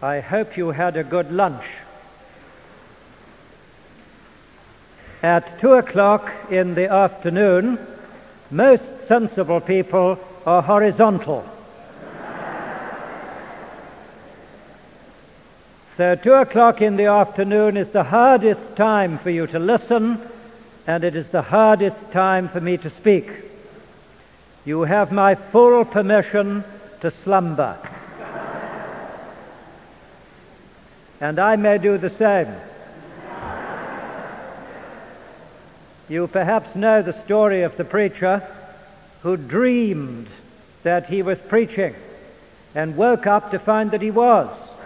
I hope you had a good lunch. At two o'clock in the afternoon, most sensible people are horizontal. So, two o'clock in the afternoon is the hardest time for you to listen, and it is the hardest time for me to speak. You have my full permission to slumber. And I may do the same. You perhaps know the story of the preacher who dreamed that he was preaching and woke up to find that he was.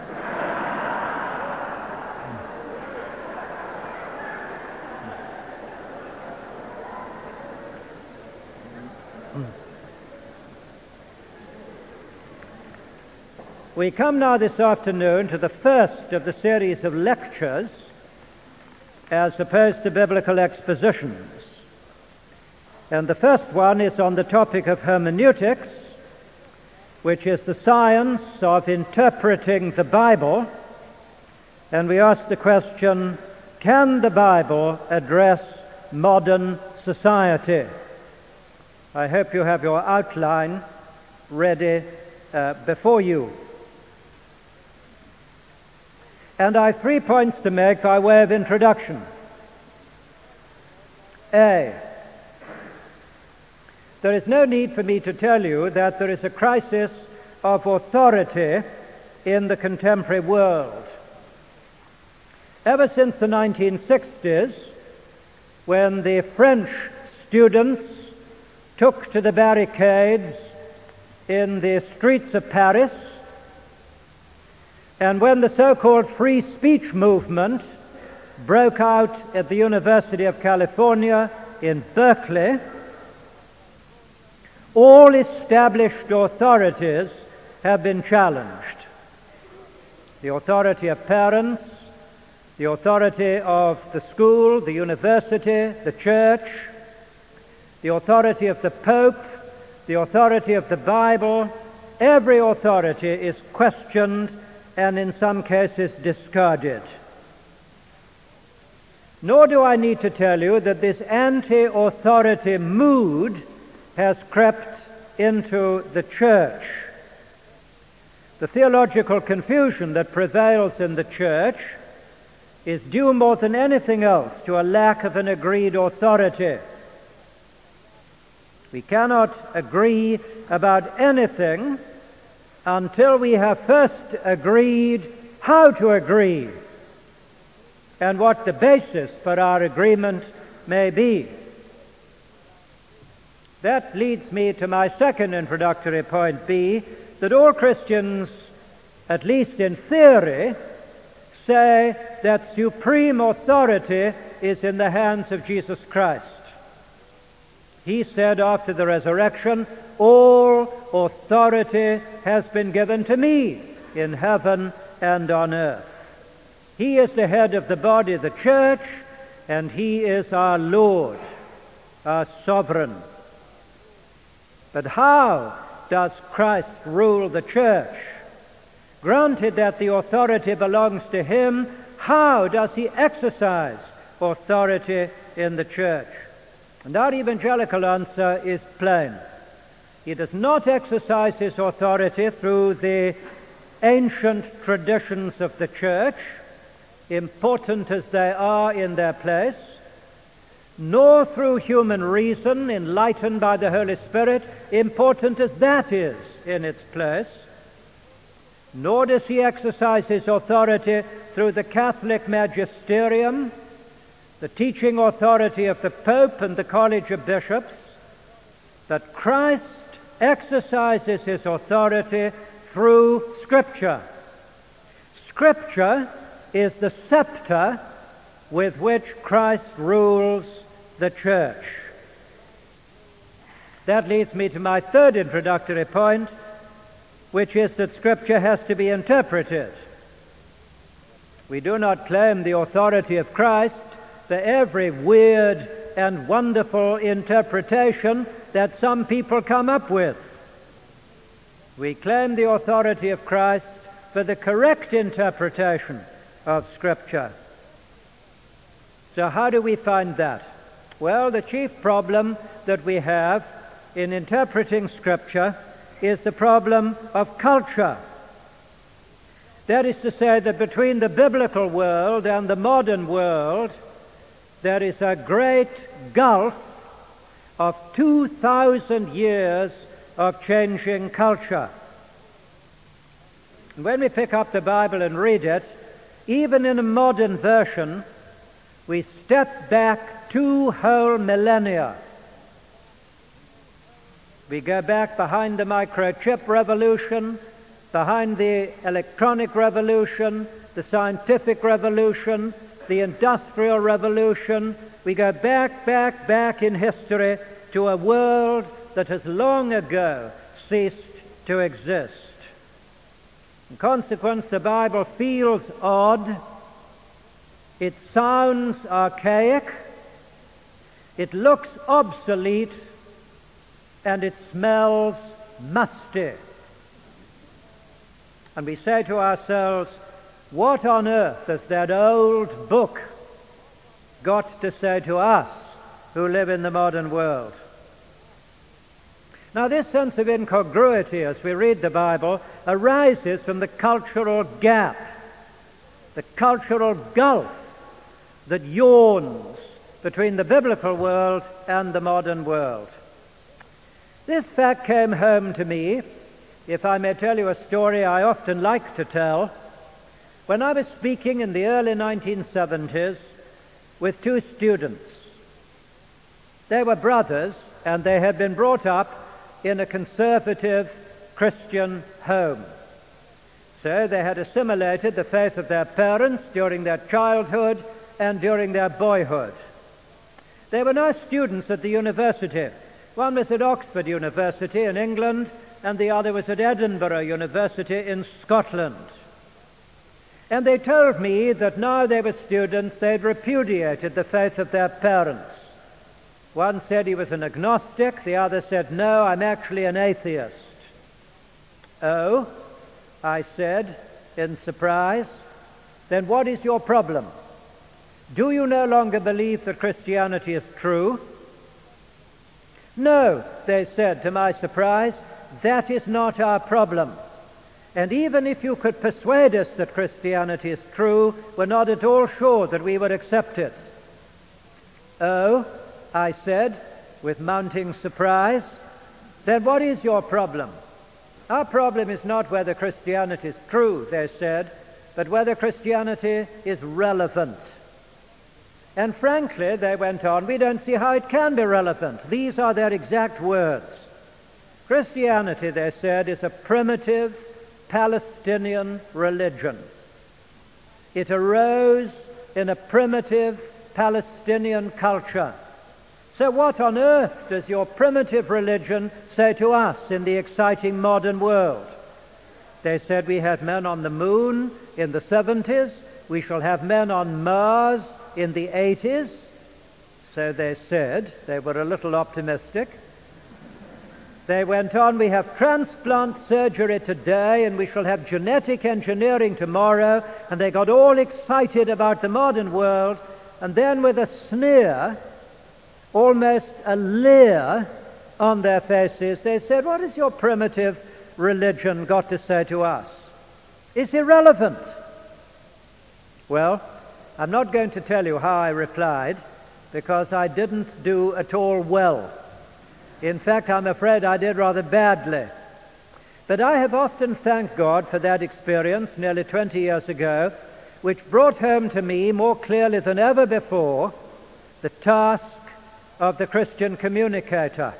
We come now this afternoon to the first of the series of lectures as opposed to biblical expositions. And the first one is on the topic of hermeneutics, which is the science of interpreting the Bible. And we ask the question can the Bible address modern society? I hope you have your outline ready uh, before you. And I have three points to make by way of introduction. A. There is no need for me to tell you that there is a crisis of authority in the contemporary world. Ever since the 1960s, when the French students took to the barricades in the streets of Paris and when the so called free speech movement broke out at the University of California in Berkeley, all established authorities have been challenged. The authority of parents, the authority of the school, the university, the church, the authority of the Pope, the authority of the Bible, every authority is questioned and in some cases discarded. Nor do I need to tell you that this anti authority mood has crept into the church. The theological confusion that prevails in the church is due more than anything else to a lack of an agreed authority. We cannot agree about anything until we have first agreed how to agree and what the basis for our agreement may be. That leads me to my second introductory point B that all Christians, at least in theory, say that supreme authority is in the hands of Jesus Christ. He said after the resurrection, All authority has been given to me in heaven and on earth. He is the head of the body, the church, and He is our Lord, our sovereign. But how does Christ rule the church? Granted that the authority belongs to Him, how does He exercise authority in the church? And our evangelical answer is plain. He does not exercise his authority through the ancient traditions of the church, important as they are in their place, nor through human reason, enlightened by the Holy Spirit, important as that is in its place, nor does he exercise his authority through the Catholic magisterium the teaching authority of the Pope and the College of Bishops that Christ exercises his authority through Scripture. Scripture is the scepter with which Christ rules the church. That leads me to my third introductory point, which is that Scripture has to be interpreted. We do not claim the authority of Christ for every weird and wonderful interpretation that some people come up with. We claim the authority of Christ for the correct interpretation of Scripture. So, how do we find that? Well, the chief problem that we have in interpreting Scripture is the problem of culture. That is to say, that between the biblical world and the modern world, there is a great gulf of 2,000 years of changing culture. When we pick up the Bible and read it, even in a modern version, we step back two whole millennia. We go back behind the microchip revolution, behind the electronic revolution, the scientific revolution, the industrial revolution. We go back, back, back in history to a world that has long ago ceased to exist. In consequence, the Bible feels odd, it sounds archaic, it looks obsolete, and it smells musty. And we say to ourselves, what on earth has that old book got to say to us who live in the modern world? Now, this sense of incongruity as we read the Bible arises from the cultural gap, the cultural gulf that yawns between the biblical world and the modern world. This fact came home to me, if I may tell you a story I often like to tell. When I was speaking in the early 1970s with two students, they were brothers and they had been brought up in a conservative Christian home. So they had assimilated the faith of their parents during their childhood and during their boyhood. They were now students at the university. One was at Oxford University in England, and the other was at Edinburgh University in Scotland. And they told me that now they were students, they'd repudiated the faith of their parents. One said he was an agnostic, the other said, No, I'm actually an atheist. Oh, I said in surprise, then what is your problem? Do you no longer believe that Christianity is true? No, they said to my surprise, that is not our problem. And even if you could persuade us that Christianity is true, we're not at all sure that we would accept it. Oh, I said, with mounting surprise, then what is your problem? Our problem is not whether Christianity is true, they said, but whether Christianity is relevant. And frankly, they went on, we don't see how it can be relevant. These are their exact words. Christianity, they said, is a primitive Palestinian religion. It arose in a primitive Palestinian culture. So, what on earth does your primitive religion say to us in the exciting modern world? They said we had men on the moon in the 70s, we shall have men on Mars in the 80s. So they said, they were a little optimistic. They went on, we have transplant surgery today and we shall have genetic engineering tomorrow. And they got all excited about the modern world. And then, with a sneer, almost a leer on their faces, they said, What has your primitive religion got to say to us? It's irrelevant. Well, I'm not going to tell you how I replied because I didn't do at all well. In fact, I'm afraid I did rather badly. But I have often thanked God for that experience nearly 20 years ago, which brought home to me more clearly than ever before the task of the Christian communicator,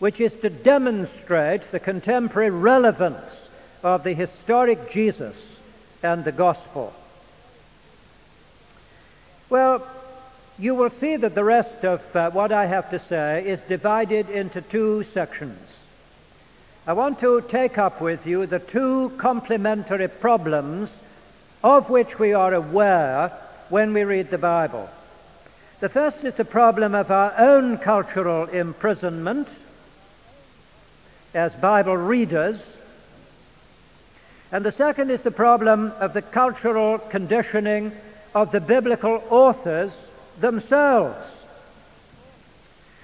which is to demonstrate the contemporary relevance of the historic Jesus and the gospel. Well, you will see that the rest of uh, what I have to say is divided into two sections. I want to take up with you the two complementary problems of which we are aware when we read the Bible. The first is the problem of our own cultural imprisonment as Bible readers. And the second is the problem of the cultural conditioning of the biblical authors themselves.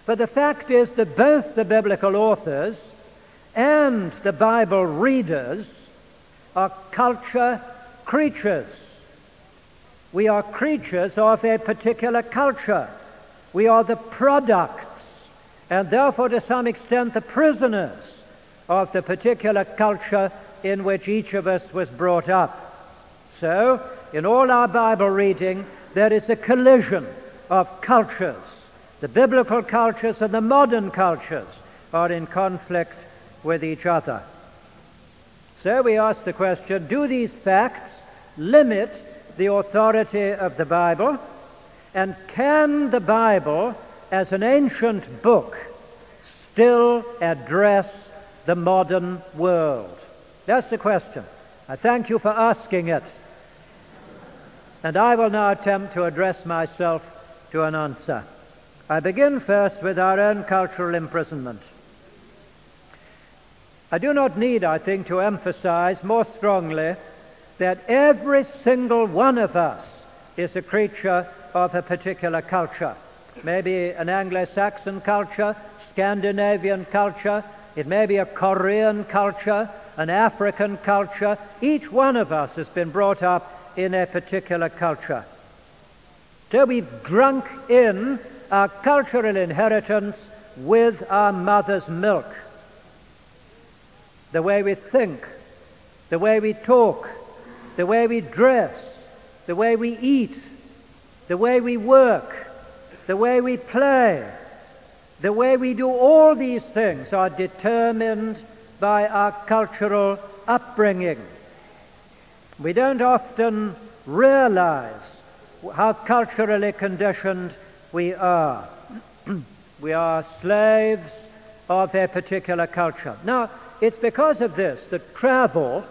But the fact is that both the biblical authors and the Bible readers are culture creatures. We are creatures of a particular culture. We are the products, and therefore, to some extent, the prisoners of the particular culture in which each of us was brought up. So, in all our Bible reading, there is a collision of cultures. The biblical cultures and the modern cultures are in conflict with each other. So we ask the question do these facts limit the authority of the Bible? And can the Bible, as an ancient book, still address the modern world? That's the question. I thank you for asking it. And I will now attempt to address myself to an answer. I begin first with our own cultural imprisonment. I do not need, I think, to emphasize more strongly that every single one of us is a creature of a particular culture. Maybe an Anglo Saxon culture, Scandinavian culture, it may be a Korean culture, an African culture. Each one of us has been brought up in a particular culture. So we've drunk in our cultural inheritance with our mother's milk the way we think, the way we talk, the way we dress, the way we eat, the way we work, the way we play, the way we do all these things are determined by our cultural upbringing. We don't often realize how culturally conditioned we are. we are slaves of a particular culture. Now, it's because of this that travel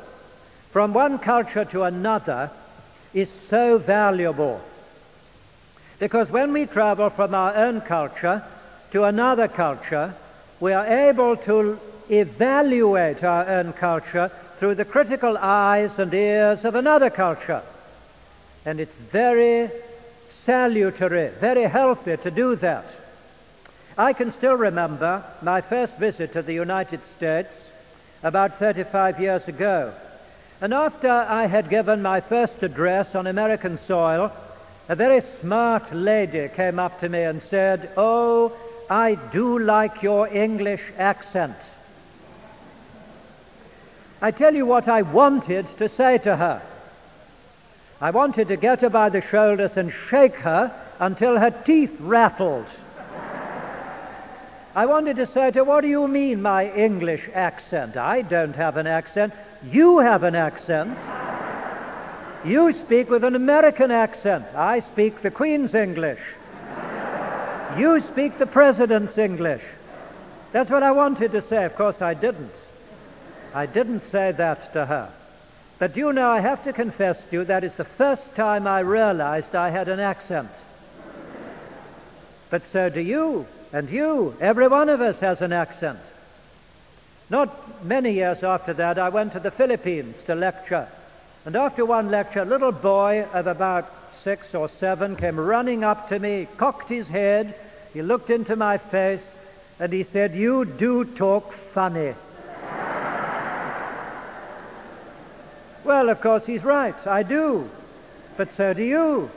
from one culture to another is so valuable. Because when we travel from our own culture to another culture, we are able to evaluate our own culture through the critical eyes and ears of another culture. And it's very salutary, very healthy to do that. I can still remember my first visit to the United States about 35 years ago. And after I had given my first address on American soil, a very smart lady came up to me and said, Oh, I do like your English accent. I tell you what I wanted to say to her. I wanted to get her by the shoulders and shake her until her teeth rattled. I wanted to say to her, What do you mean, my English accent? I don't have an accent. You have an accent. You speak with an American accent. I speak the Queen's English. You speak the President's English. That's what I wanted to say. Of course, I didn't. I didn't say that to her. But you know, I have to confess to you that is the first time I realized I had an accent. But so do you. And you, every one of us has an accent. Not many years after that, I went to the Philippines to lecture. And after one lecture, a little boy of about six or seven came running up to me, cocked his head, he looked into my face, and he said, You do talk funny. Well, of course, he's right. I do. But so do you.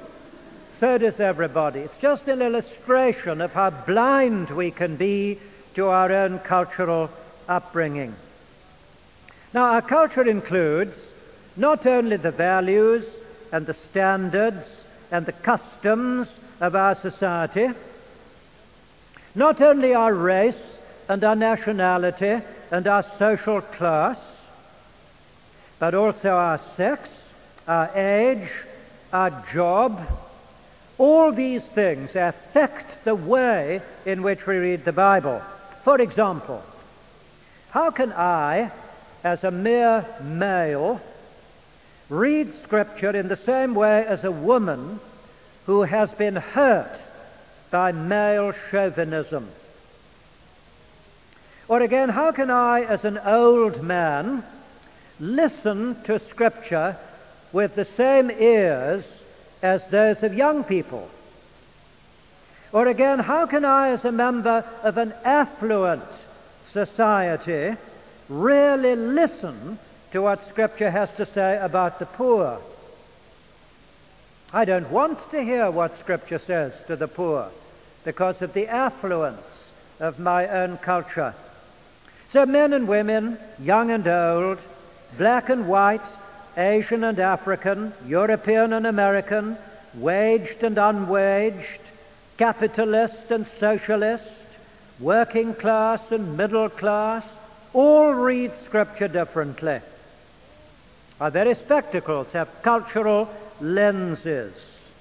So does everybody. It's just an illustration of how blind we can be to our own cultural upbringing. Now, our culture includes not only the values and the standards and the customs of our society, not only our race and our nationality and our social class, but also our sex, our age, our job, all these things affect the way in which we read the Bible. For example, how can I, as a mere male, read Scripture in the same way as a woman who has been hurt by male chauvinism? Or again, how can I, as an old man, listen to Scripture with the same ears as those of young people? Or again, how can I, as a member of an affluent society, really listen to what Scripture has to say about the poor? I don't want to hear what Scripture says to the poor because of the affluence of my own culture. So, men and women, young and old, black and white, Asian and African, European and American, waged and unwaged, capitalist and socialist, working class and middle class, all read Scripture differently. Our very spectacles have cultural lenses.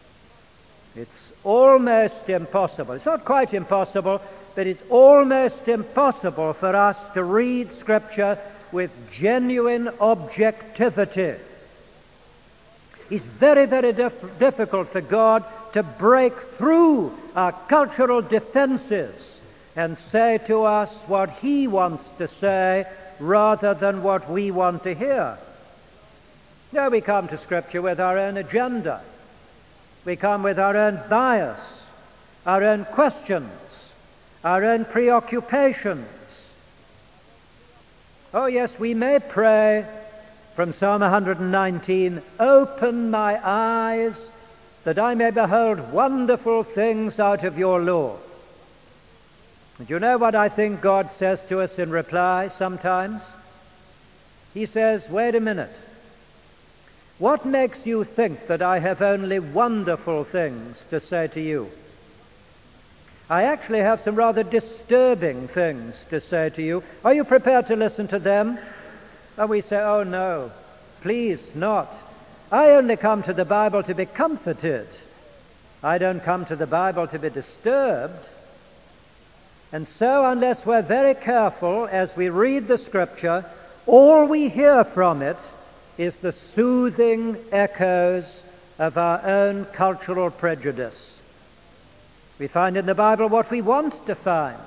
It's almost impossible. It's not quite impossible, but it's almost impossible for us to read Scripture with genuine objectivity. It's very, very dif- difficult for God to break through our cultural defenses and say to us what He wants to say rather than what we want to hear. Now we come to Scripture with our own agenda. We come with our own bias, our own questions, our own preoccupations. Oh, yes, we may pray from Psalm 119 Open my eyes that I may behold wonderful things out of your law. And you know what I think God says to us in reply sometimes? He says, Wait a minute. What makes you think that I have only wonderful things to say to you? I actually have some rather disturbing things to say to you. Are you prepared to listen to them? And we say, Oh no, please not. I only come to the Bible to be comforted. I don't come to the Bible to be disturbed. And so, unless we're very careful as we read the Scripture, all we hear from it is the soothing echoes of our own cultural prejudice. We find in the Bible what we want to find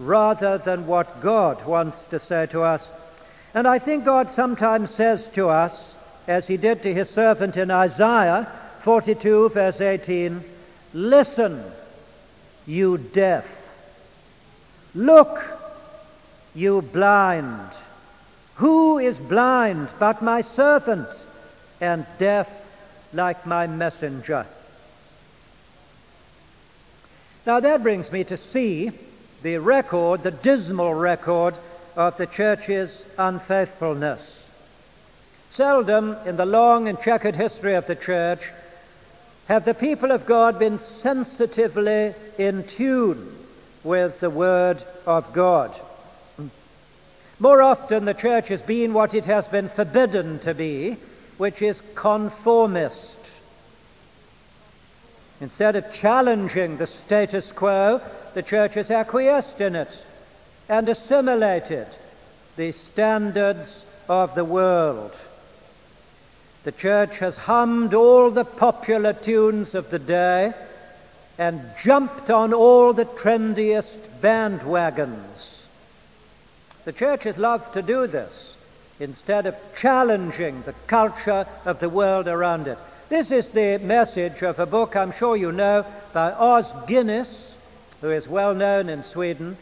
rather than what God wants to say to us. And I think God sometimes says to us, as he did to his servant in Isaiah 42, verse 18, Listen, you deaf. Look, you blind. Who is blind but my servant, and deaf like my messenger? Now that brings me to see the record, the dismal record of the church's unfaithfulness. Seldom in the long and checkered history of the church have the people of God been sensitively in tune with the Word of God. More often, the church has been what it has been forbidden to be, which is conformist. Instead of challenging the status quo, the church has acquiesced in it and assimilated the standards of the world. The church has hummed all the popular tunes of the day and jumped on all the trendiest bandwagons. The church has loved to do this instead of challenging the culture of the world around it. This is the message of a book I'm sure you know by Os Guinness, who is well known in Sweden,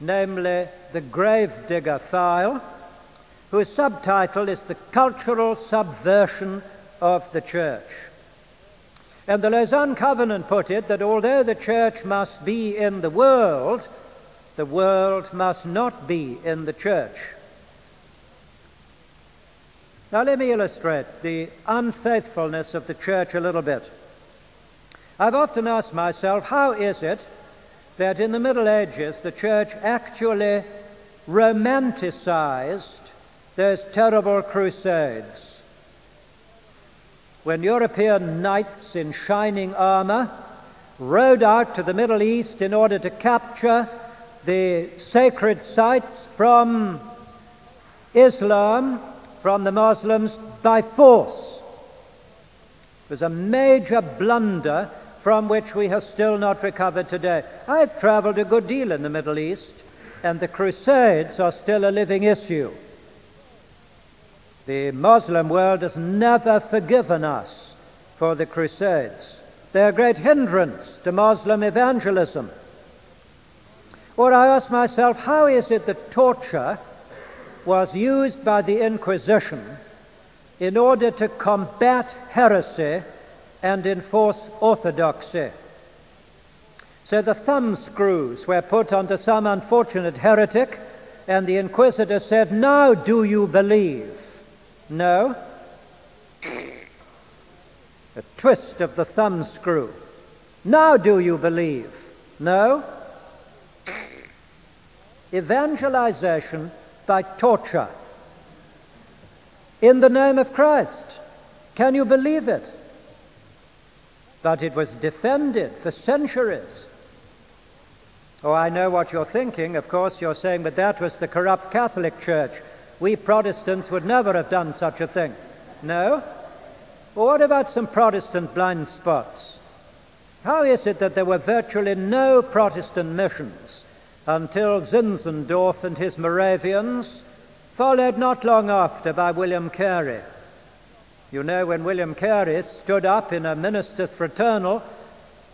namely The Gravedigger File whose subtitle is The Cultural Subversion of the Church. And the Lausanne Covenant put it that although the church must be in the world, the world must not be in the church. Now, let me illustrate the unfaithfulness of the church a little bit. I've often asked myself, how is it that in the Middle Ages the church actually romanticized those terrible crusades when European knights in shining armor rode out to the Middle East in order to capture the sacred sites from Islam, from the Muslims, by force. It was a major blunder from which we have still not recovered today. I've traveled a good deal in the Middle East, and the Crusades are still a living issue. The Muslim world has never forgiven us for the Crusades. They're a great hindrance to Muslim evangelism. Or I ask myself, how is it that torture was used by the Inquisition in order to combat heresy and enforce orthodoxy? So the thumbscrews were put onto some unfortunate heretic, and the inquisitor said, Now do you believe? No. A twist of the thumbscrew. Now do you believe? No. Evangelization by torture. In the name of Christ. Can you believe it? But it was defended for centuries. Oh, I know what you're thinking. Of course, you're saying, but that was the corrupt Catholic Church. We Protestants would never have done such a thing. No? Well, what about some Protestant blind spots? How is it that there were virtually no Protestant missions until Zinzendorf and his Moravians, followed not long after by William Carey? You know, when William Carey stood up in a minister's fraternal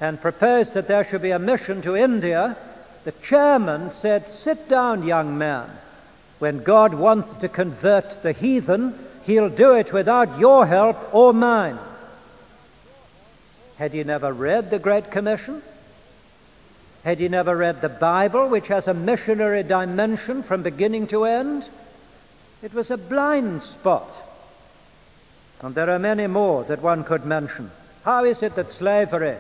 and proposed that there should be a mission to India, the chairman said, Sit down, young man. When God wants to convert the heathen, he'll do it without your help or mine. Had he never read the Great Commission? Had he never read the Bible, which has a missionary dimension from beginning to end? It was a blind spot. And there are many more that one could mention. How is it that slavery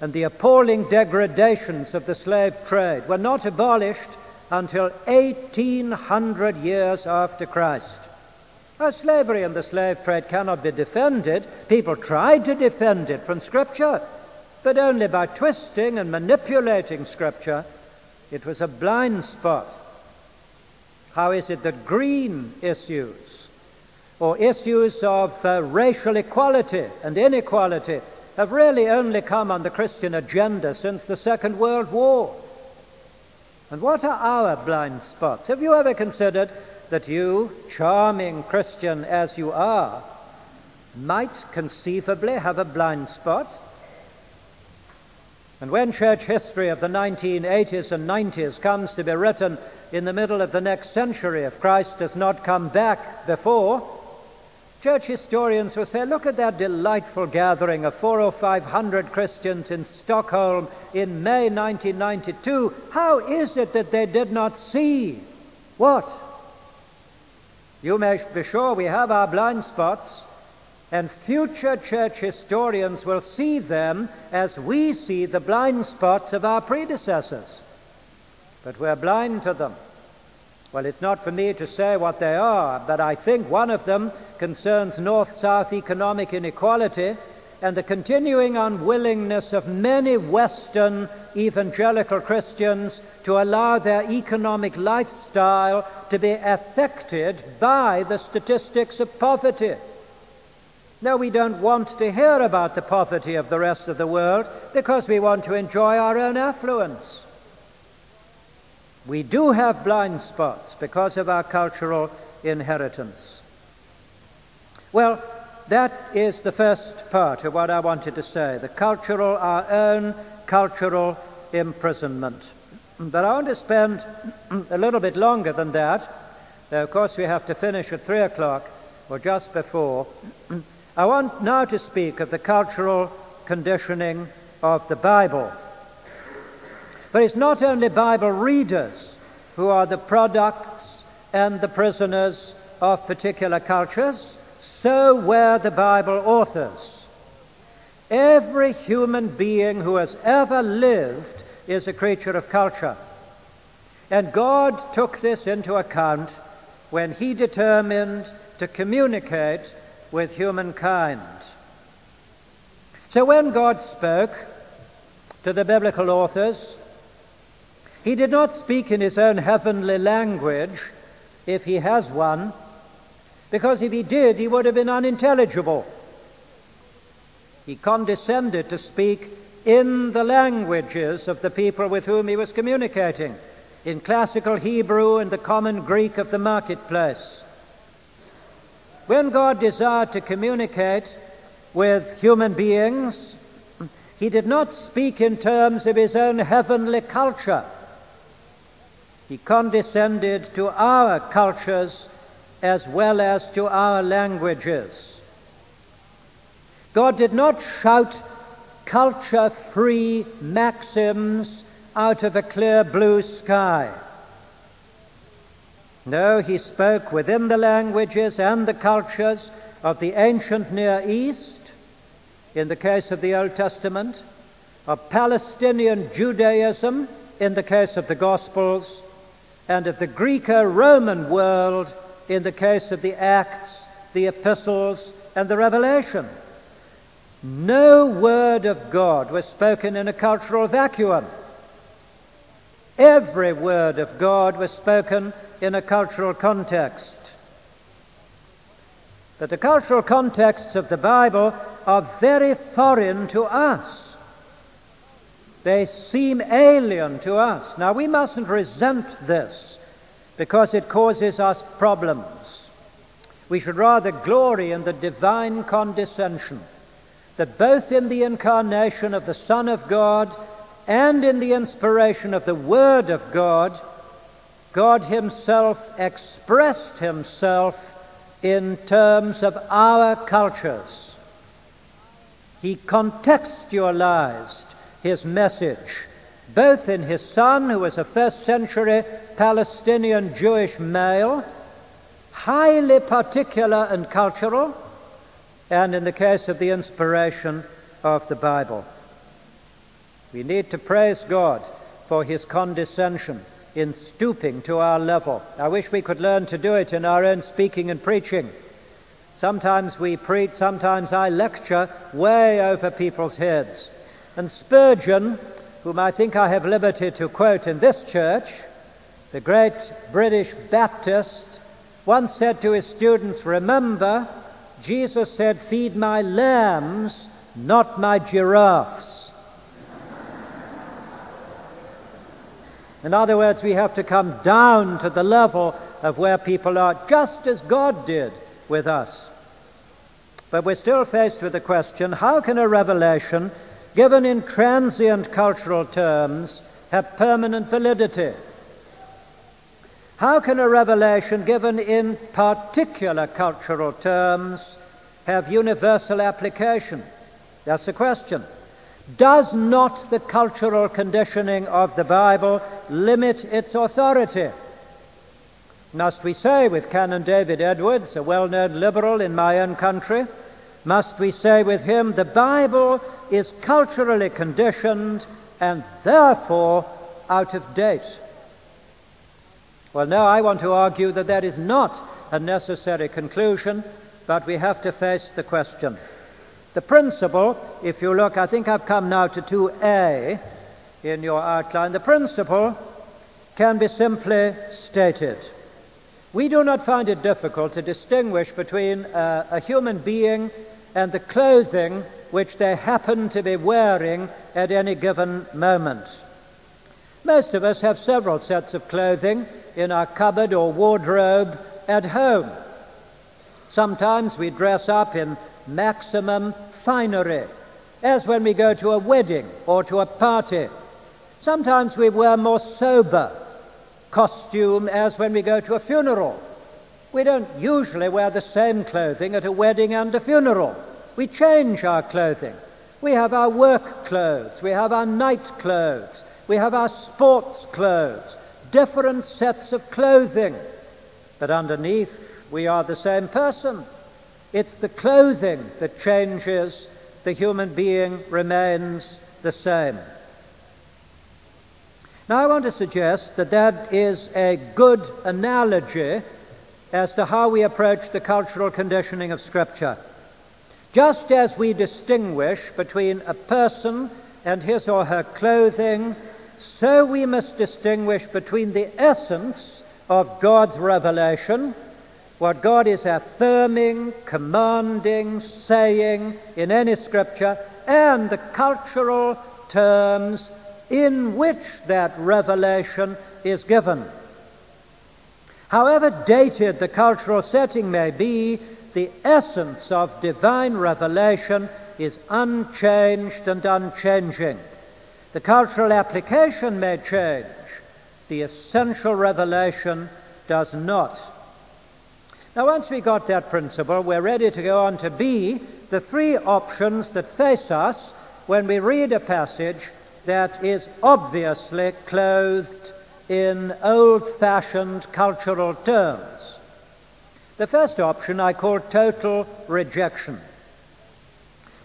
and the appalling degradations of the slave trade were not abolished until 1800 years after Christ. Now, slavery and the slave trade cannot be defended. People tried to defend it from Scripture, but only by twisting and manipulating Scripture. It was a blind spot. How is it that green issues, or issues of uh, racial equality and inequality, have really only come on the Christian agenda since the Second World War. And what are our blind spots? Have you ever considered that you, charming Christian as you are, might conceivably have a blind spot? And when church history of the 1980s and 90s comes to be written in the middle of the next century, if Christ does not come back before, Church historians will say, look at that delightful gathering of four or five hundred Christians in Stockholm in May 1992. How is it that they did not see what? You may be sure we have our blind spots, and future church historians will see them as we see the blind spots of our predecessors. But we're blind to them. Well, it's not for me to say what they are, but I think one of them concerns north south economic inequality and the continuing unwillingness of many Western evangelical Christians to allow their economic lifestyle to be affected by the statistics of poverty. No, we don't want to hear about the poverty of the rest of the world because we want to enjoy our own affluence. We do have blind spots because of our cultural inheritance. Well, that is the first part of what I wanted to say the cultural, our own cultural imprisonment. But I want to spend a little bit longer than that. Though, of course, we have to finish at 3 o'clock or just before. I want now to speak of the cultural conditioning of the Bible. But it's not only Bible readers who are the products and the prisoners of particular cultures, so were the Bible authors. Every human being who has ever lived is a creature of culture. And God took this into account when He determined to communicate with humankind. So when God spoke to the biblical authors, he did not speak in his own heavenly language, if he has one, because if he did, he would have been unintelligible. He condescended to speak in the languages of the people with whom he was communicating, in classical Hebrew and the common Greek of the marketplace. When God desired to communicate with human beings, he did not speak in terms of his own heavenly culture. He condescended to our cultures as well as to our languages. God did not shout culture free maxims out of a clear blue sky. No, he spoke within the languages and the cultures of the ancient Near East, in the case of the Old Testament, of Palestinian Judaism, in the case of the Gospels, and of the Greco Roman world, in the case of the Acts, the Epistles, and the Revelation. No word of God was spoken in a cultural vacuum. Every word of God was spoken in a cultural context. But the cultural contexts of the Bible are very foreign to us. They seem alien to us. Now, we mustn't resent this because it causes us problems. We should rather glory in the divine condescension that both in the incarnation of the Son of God and in the inspiration of the Word of God, God Himself expressed Himself in terms of our cultures. He contextualized His message, both in His Son, who was a first century Palestinian Jewish male, highly particular and cultural, and in the case of the inspiration of the Bible. We need to praise God for his condescension in stooping to our level. I wish we could learn to do it in our own speaking and preaching. Sometimes we preach, sometimes I lecture way over people's heads. And Spurgeon, whom I think I have liberty to quote in this church, the great British Baptist, once said to his students, Remember, Jesus said, Feed my lambs, not my giraffes. In other words, we have to come down to the level of where people are, just as God did with us. But we're still faced with the question how can a revelation given in transient cultural terms have permanent validity? How can a revelation given in particular cultural terms have universal application? That's the question. Does not the cultural conditioning of the Bible limit its authority? Must we say with Canon David Edwards, a well known liberal in my own country, must we say with him, the Bible is culturally conditioned and therefore out of date? Well, no, I want to argue that that is not a necessary conclusion, but we have to face the question. The principle, if you look, I think I've come now to 2a in your outline. The principle can be simply stated. We do not find it difficult to distinguish between a, a human being and the clothing which they happen to be wearing at any given moment. Most of us have several sets of clothing in our cupboard or wardrobe at home. Sometimes we dress up in maximum finery, as when we go to a wedding or to a party. Sometimes we wear more sober costume, as when we go to a funeral. We don't usually wear the same clothing at a wedding and a funeral. We change our clothing. We have our work clothes, we have our night clothes, we have our sports clothes, different sets of clothing, but underneath we are the same person. It's the clothing that changes, the human being remains the same. Now, I want to suggest that that is a good analogy as to how we approach the cultural conditioning of Scripture. Just as we distinguish between a person and his or her clothing so we must distinguish between the essence of God's revelation, what God is affirming, commanding, saying in any scripture, and the cultural terms in which that revelation is given. However dated the cultural setting may be, the essence of divine revelation is unchanged and unchanging. The cultural application may change, the essential revelation does not. Now, once we got that principle, we're ready to go on to B, the three options that face us when we read a passage that is obviously clothed in old fashioned cultural terms. The first option I call total rejection.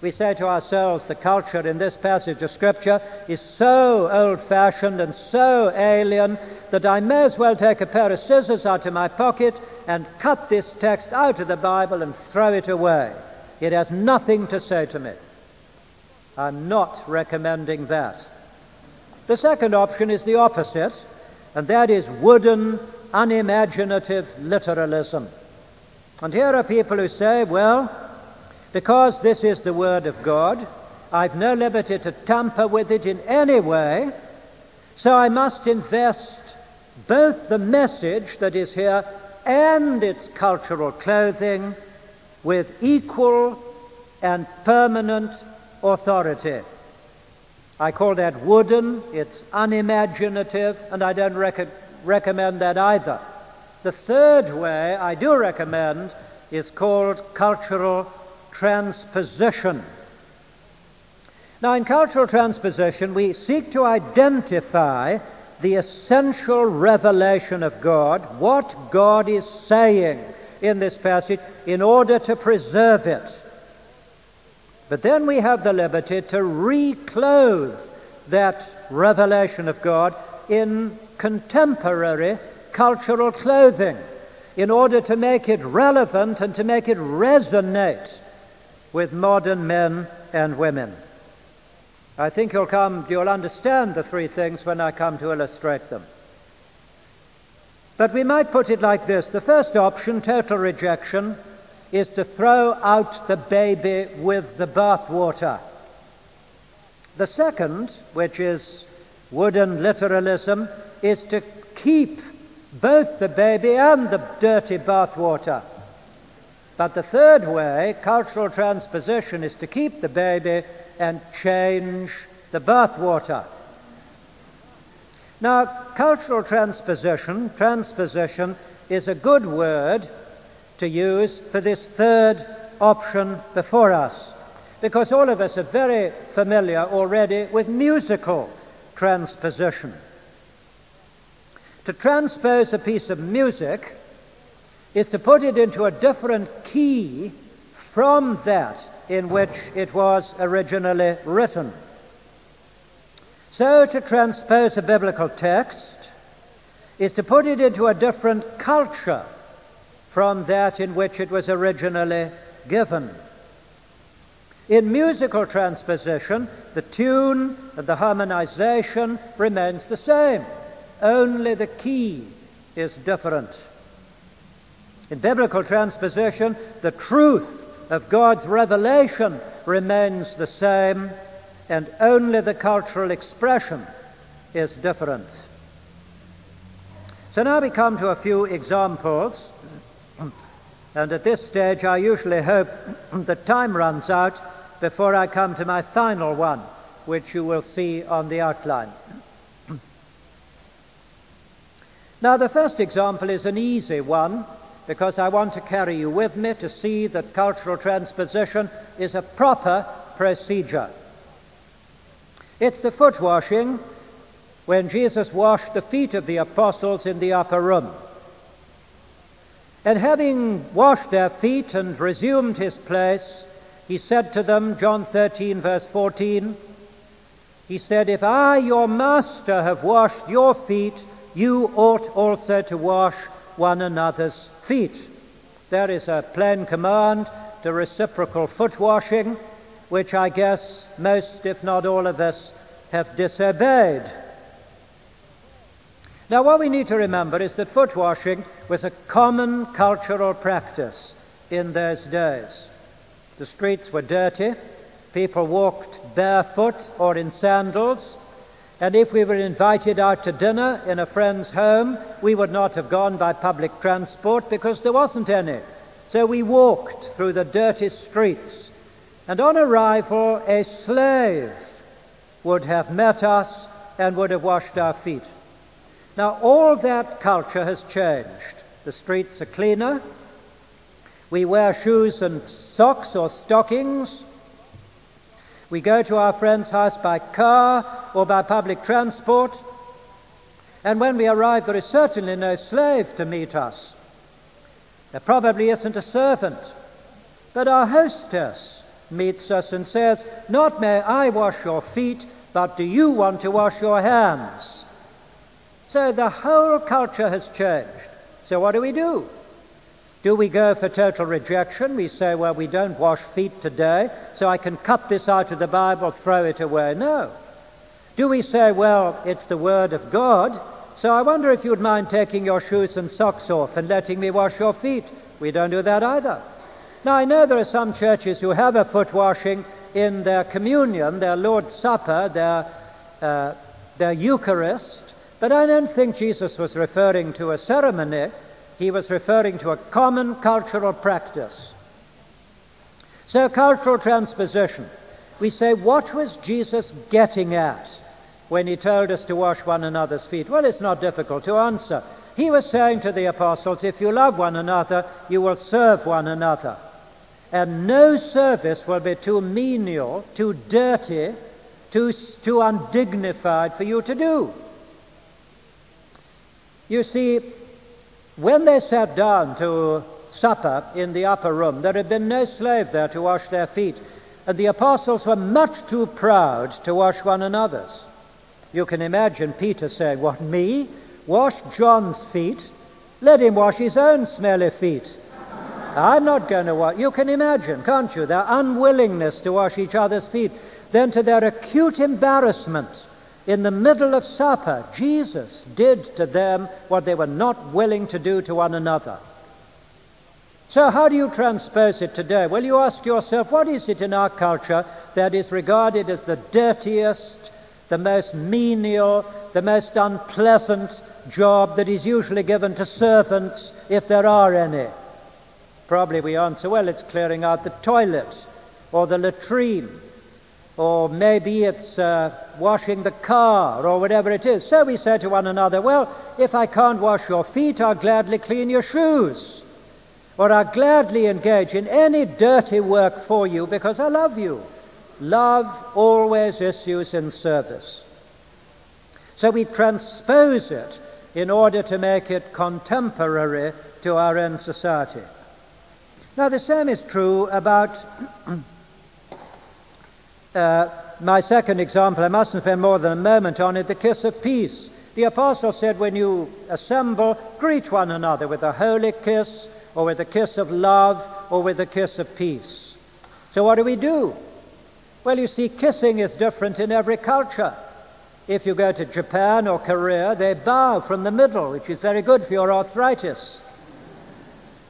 We say to ourselves, the culture in this passage of Scripture is so old fashioned and so alien that I may as well take a pair of scissors out of my pocket and cut this text out of the Bible and throw it away. It has nothing to say to me. I'm not recommending that. The second option is the opposite, and that is wooden, unimaginative literalism. And here are people who say, well, because this is the Word of God, I've no liberty to tamper with it in any way, so I must invest both the message that is here and its cultural clothing with equal and permanent authority. I call that wooden, it's unimaginative, and I don't rec- recommend that either. The third way I do recommend is called cultural transposition. Now, in cultural transposition, we seek to identify the essential revelation of God, what God is saying in this passage, in order to preserve it. But then we have the liberty to reclothe that revelation of God in contemporary cultural clothing in order to make it relevant and to make it resonate with modern men and women. I think you'll come, you'll understand the three things when I come to illustrate them. But we might put it like this the first option, total rejection, is to throw out the baby with the bathwater. The second, which is wooden literalism, is to keep both the baby and the dirty bathwater. But the third way, cultural transposition, is to keep the baby and change the bathwater. Now, cultural transposition, transposition is a good word to use for this third option before us, because all of us are very familiar already with musical transposition. To transpose a piece of music is to put it into a different key from that in which it was originally written. So, to transpose a biblical text is to put it into a different culture from that in which it was originally given. In musical transposition, the tune and the harmonization remains the same, only the key is different. In biblical transposition, the truth of God's revelation remains the same, and only the cultural expression is different. So now we come to a few examples, and at this stage I usually hope that time runs out before I come to my final one, which you will see on the outline. now, the first example is an easy one because I want to carry you with me to see that cultural transposition is a proper procedure. It's the foot washing when Jesus washed the feet of the apostles in the upper room. And having washed their feet and resumed his place, he said to them, John 13, verse 14, he said, If I, your master, have washed your feet, you ought also to wash one another's feet. There is a plain command to reciprocal foot washing, which I guess most, if not all of us, have disobeyed. Now, what we need to remember is that foot washing was a common cultural practice in those days. The streets were dirty, people walked barefoot or in sandals, and if we were invited out to dinner in a friend's home, we would not have gone by public transport because there wasn't any. So we walked through the dirty streets, and on arrival, a slave would have met us and would have washed our feet. Now, all that culture has changed. The streets are cleaner. We wear shoes and socks or stockings. We go to our friend's house by car or by public transport. And when we arrive, there is certainly no slave to meet us. There probably isn't a servant. But our hostess meets us and says, Not may I wash your feet, but do you want to wash your hands? So the whole culture has changed. So what do we do? Do we go for total rejection? We say, well, we don't wash feet today, so I can cut this out of the Bible, throw it away. No. Do we say, well, it's the Word of God, so I wonder if you'd mind taking your shoes and socks off and letting me wash your feet? We don't do that either. Now, I know there are some churches who have a foot washing in their communion, their Lord's Supper, their, uh, their Eucharist, but I don't think Jesus was referring to a ceremony. He was referring to a common cultural practice. So, cultural transposition. We say, what was Jesus getting at when he told us to wash one another's feet? Well, it's not difficult to answer. He was saying to the apostles, if you love one another, you will serve one another. And no service will be too menial, too dirty, too, too undignified for you to do. You see, when they sat down to supper in the upper room, there had been no slave there to wash their feet, and the apostles were much too proud to wash one another's. You can imagine Peter saying, What, me? Wash John's feet? Let him wash his own smelly feet. I'm not going to wash. You can imagine, can't you, their unwillingness to wash each other's feet. Then, to their acute embarrassment, in the middle of supper, Jesus did to them what they were not willing to do to one another. So, how do you transpose it today? Well, you ask yourself, what is it in our culture that is regarded as the dirtiest, the most menial, the most unpleasant job that is usually given to servants, if there are any? Probably we answer, well, it's clearing out the toilet or the latrine or maybe it's uh, washing the car or whatever it is. So we say to one another, Well, if I can't wash your feet, I'll gladly clean your shoes. Or I'll gladly engage in any dirty work for you because I love you. Love always issues in service. So we transpose it in order to make it contemporary to our own society. Now, the same is true about uh, my second example, I mustn't spend more than a moment on it the kiss of peace. The apostle said, when you assemble, greet one another with a holy kiss, or with a kiss of love, or with a kiss of peace. So, what do we do? Well, you see, kissing is different in every culture. If you go to Japan or Korea, they bow from the middle, which is very good for your arthritis.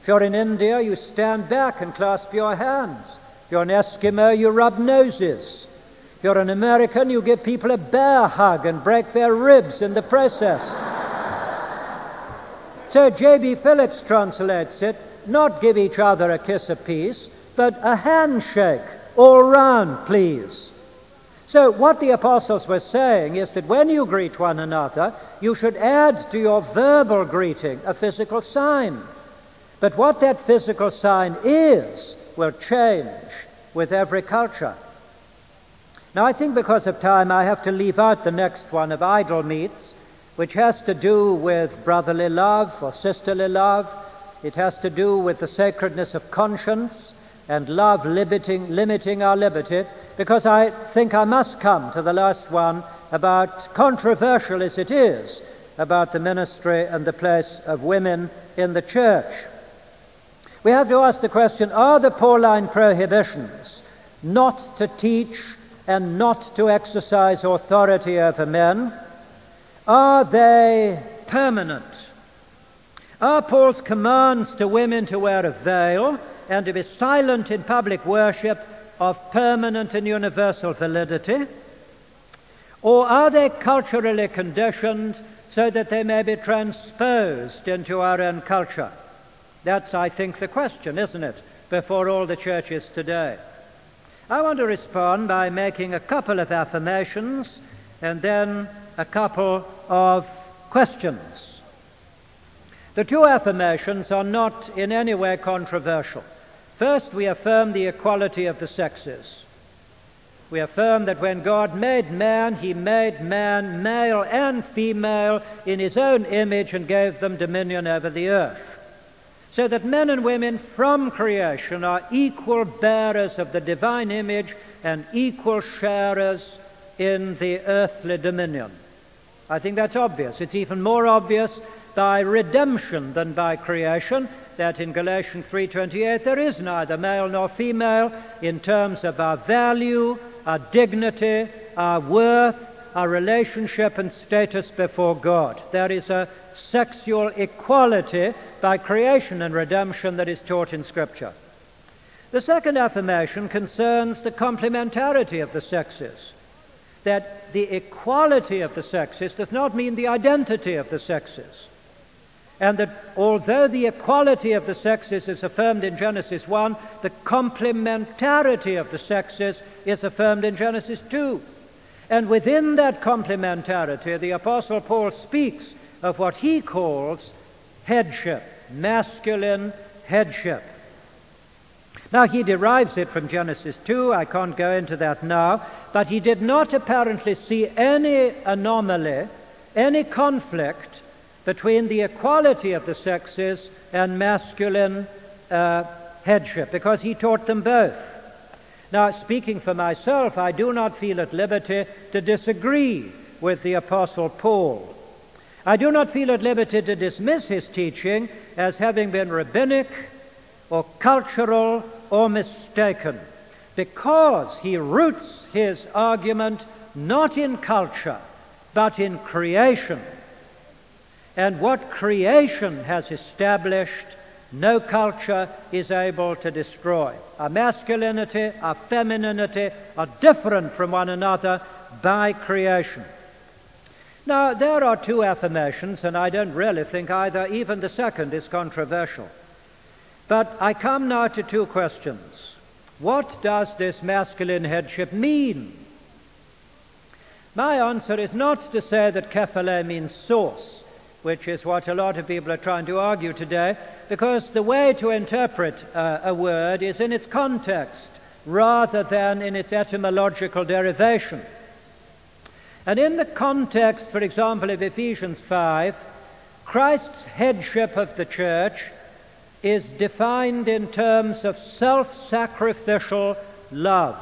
If you're in India, you stand back and clasp your hands. If you're an Eskimo, you rub noses. If you're an American, you give people a bear hug and break their ribs in the process. so J.B. Phillips translates it not give each other a kiss apiece, but a handshake all round, please. So, what the apostles were saying is that when you greet one another, you should add to your verbal greeting a physical sign. But what that physical sign is will change with every culture. Now, I think because of time, I have to leave out the next one of idol meats, which has to do with brotherly love or sisterly love. It has to do with the sacredness of conscience and love limiting, limiting our liberty, because I think I must come to the last one about, controversial as it is, about the ministry and the place of women in the church. We have to ask the question are the Pauline prohibitions not to teach and not to exercise authority over men, are they permanent? Are Paul's commands to women to wear a veil and to be silent in public worship of permanent and universal validity? Or are they culturally conditioned so that they may be transposed into our own culture? That's, I think, the question, isn't it, before all the churches today. I want to respond by making a couple of affirmations and then a couple of questions. The two affirmations are not in any way controversial. First, we affirm the equality of the sexes. We affirm that when God made man, he made man male and female in his own image and gave them dominion over the earth so that men and women from creation are equal bearers of the divine image and equal sharers in the earthly dominion. I think that's obvious. It's even more obvious by redemption than by creation that in Galatians 3:28 there is neither male nor female in terms of our value, our dignity, our worth, our relationship and status before God. There is a sexual equality by creation and redemption that is taught in Scripture. The second affirmation concerns the complementarity of the sexes. That the equality of the sexes does not mean the identity of the sexes. And that although the equality of the sexes is affirmed in Genesis 1, the complementarity of the sexes is affirmed in Genesis 2. And within that complementarity, the Apostle Paul speaks of what he calls headship, masculine headship. Now, he derives it from Genesis 2. I can't go into that now. But he did not apparently see any anomaly, any conflict between the equality of the sexes and masculine uh, headship, because he taught them both. Now, speaking for myself, I do not feel at liberty to disagree with the Apostle Paul. I do not feel at liberty to dismiss his teaching as having been rabbinic or cultural or mistaken, because he roots his argument not in culture, but in creation. And what creation has established, no culture is able to destroy. Our masculinity, our femininity are different from one another by creation. Now, there are two affirmations, and I don't really think either, even the second, is controversial. But I come now to two questions. What does this masculine headship mean? My answer is not to say that kephale means source, which is what a lot of people are trying to argue today, because the way to interpret uh, a word is in its context rather than in its etymological derivation. And in the context, for example, of Ephesians 5, Christ's headship of the church is defined in terms of self sacrificial love.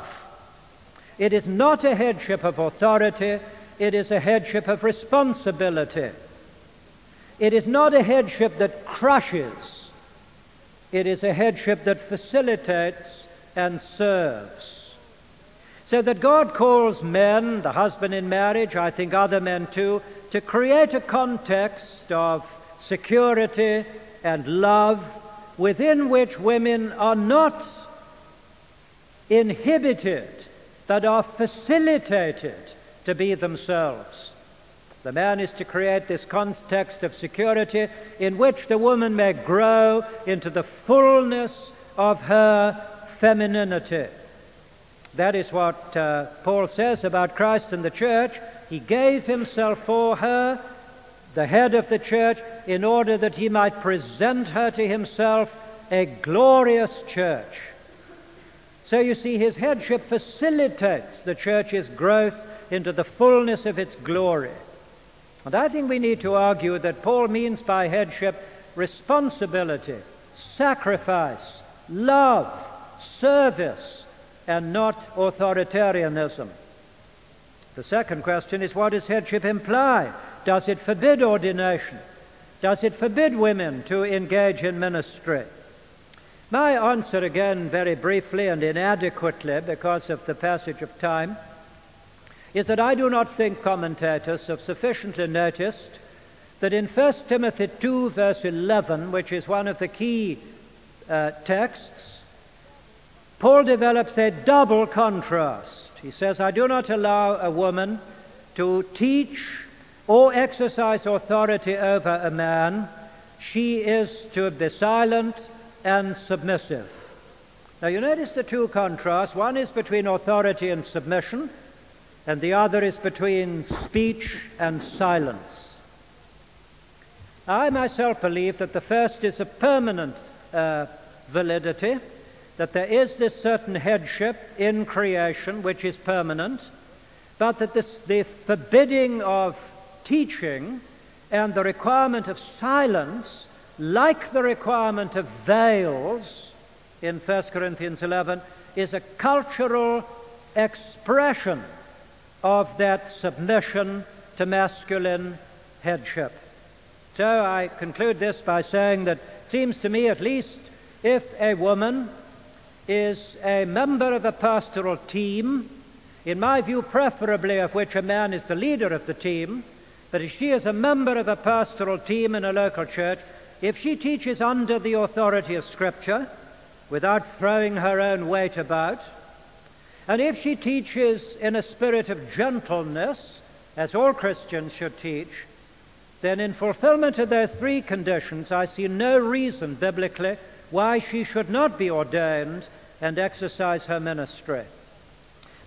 It is not a headship of authority, it is a headship of responsibility. It is not a headship that crushes, it is a headship that facilitates and serves. So that God calls men, the husband in marriage, I think other men too, to create a context of security and love within which women are not inhibited, but are facilitated to be themselves. The man is to create this context of security in which the woman may grow into the fullness of her femininity. That is what uh, Paul says about Christ and the church. He gave himself for her, the head of the church, in order that he might present her to himself a glorious church. So you see, his headship facilitates the church's growth into the fullness of its glory. And I think we need to argue that Paul means by headship responsibility, sacrifice, love, service, and not authoritarianism. The second question is what does headship imply? Does it forbid ordination? Does it forbid women to engage in ministry? My answer, again, very briefly and inadequately because of the passage of time, is that I do not think commentators have sufficiently noticed that in 1 Timothy 2, verse 11, which is one of the key uh, texts, Paul develops a double contrast. He says, I do not allow a woman to teach or exercise authority over a man. she is to be silent and submissive. Now you notice the two contrasts. One is between authority and submission, and the other is between speech and silence. I myself believe that the first is a permanent uh, validity, that there is this certain headship in creation which is permanent, but that this, the forbidding of teaching and the requirement of silence, like the requirement of veils in 1 Corinthians 11, is a cultural expression of that submission to masculine headship. So I conclude this by saying that it seems to me, at least, if a woman is a member of a pastoral team, in my view, preferably of which a man is the leader of the team, but if she is a member of a pastoral team in a local church, if she teaches under the authority of Scripture, without throwing her own weight about, and if she teaches in a spirit of gentleness, as all Christians should teach, then in fulfillment of those three conditions, I see no reason biblically why she should not be ordained and exercise her ministry.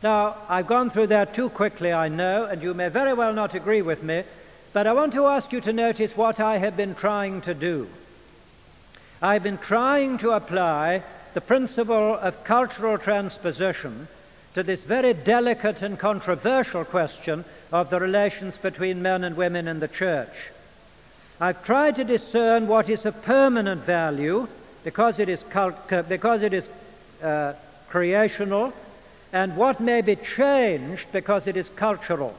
Now, I've gone through that too quickly, I know, and you may very well not agree with me, but I want to ask you to notice what I have been trying to do. I've been trying to apply the principle of cultural transposition to this very delicate and controversial question of the relations between men and women in the church. I've tried to discern what is a permanent value because it is, cult- because it is uh, creational and what may be changed because it is cultural.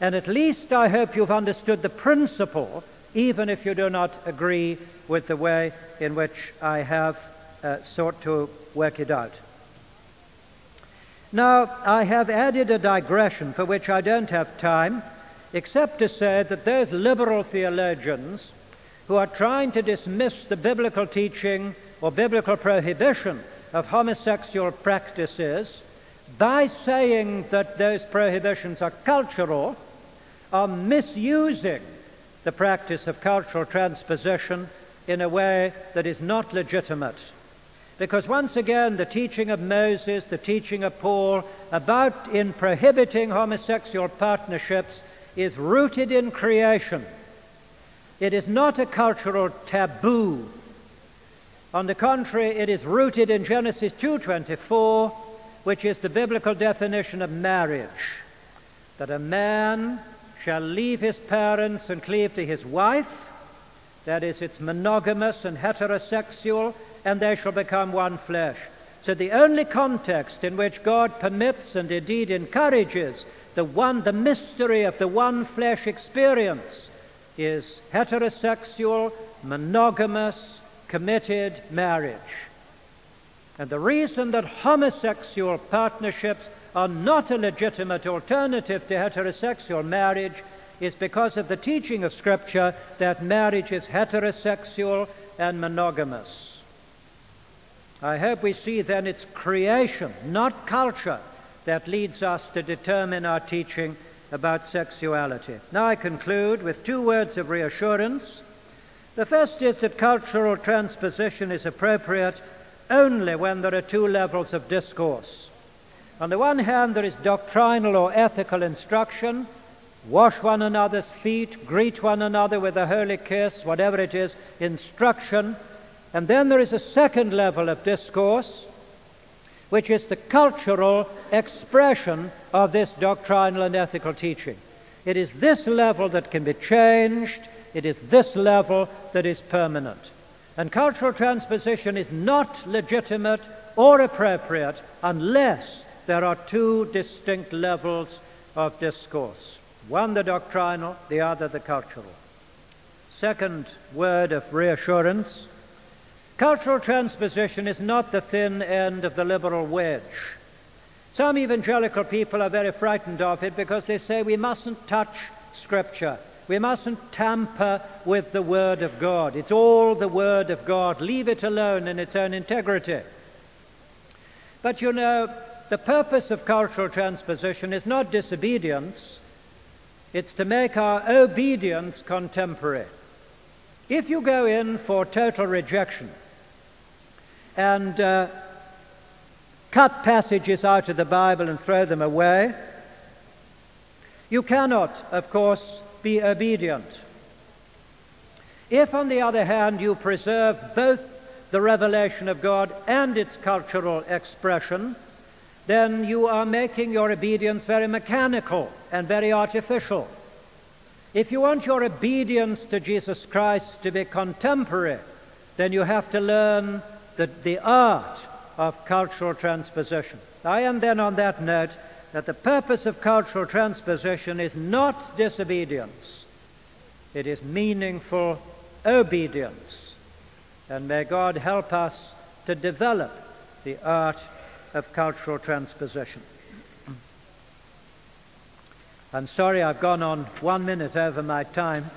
And at least I hope you've understood the principle, even if you do not agree with the way in which I have uh, sought to work it out. Now, I have added a digression for which I don't have time, except to say that those liberal theologians who are trying to dismiss the biblical teaching or biblical prohibition of homosexual practices by saying that those prohibitions are cultural are misusing the practice of cultural transposition in a way that is not legitimate. Because once again, the teaching of Moses, the teaching of Paul about in prohibiting homosexual partnerships is rooted in creation. It is not a cultural taboo. On the contrary, it is rooted in Genesis 2:24, which is the biblical definition of marriage, that a man shall leave his parents and cleave to his wife, that is, it's monogamous and heterosexual, and they shall become one flesh. So the only context in which God permits and indeed encourages the one, the mystery of the one flesh experience is heterosexual, monogamous, committed marriage. And the reason that homosexual partnerships are not a legitimate alternative to heterosexual marriage is because of the teaching of Scripture that marriage is heterosexual and monogamous. I hope we see then it's creation, not culture, that leads us to determine our teaching about sexuality. Now I conclude with two words of reassurance. The first is that cultural transposition is appropriate only when there are two levels of discourse. On the one hand, there is doctrinal or ethical instruction wash one another's feet, greet one another with a holy kiss, whatever it is, instruction and then there is a second level of discourse, which is the cultural expression of this doctrinal and ethical teaching. It is this level that can be changed, it is this level that is permanent. And cultural transposition is not legitimate or appropriate unless there are two distinct levels of discourse one the doctrinal, the other the cultural. Second word of reassurance Cultural transposition is not the thin end of the liberal wedge. Some evangelical people are very frightened of it because they say we mustn't touch Scripture. We mustn't tamper with the Word of God. It's all the Word of God. Leave it alone in its own integrity. But you know, the purpose of cultural transposition is not disobedience, it's to make our obedience contemporary. If you go in for total rejection and uh, cut passages out of the Bible and throw them away, you cannot, of course, be obedient. If, on the other hand, you preserve both the revelation of God and its cultural expression, then you are making your obedience very mechanical and very artificial. If you want your obedience to Jesus Christ to be contemporary, then you have to learn the, the art of cultural transposition. I am then on that note that the purpose of cultural transposition is not disobedience, it is meaningful obedience. And may God help us to develop the art of cultural transposition. I'm sorry I've gone on one minute over my time.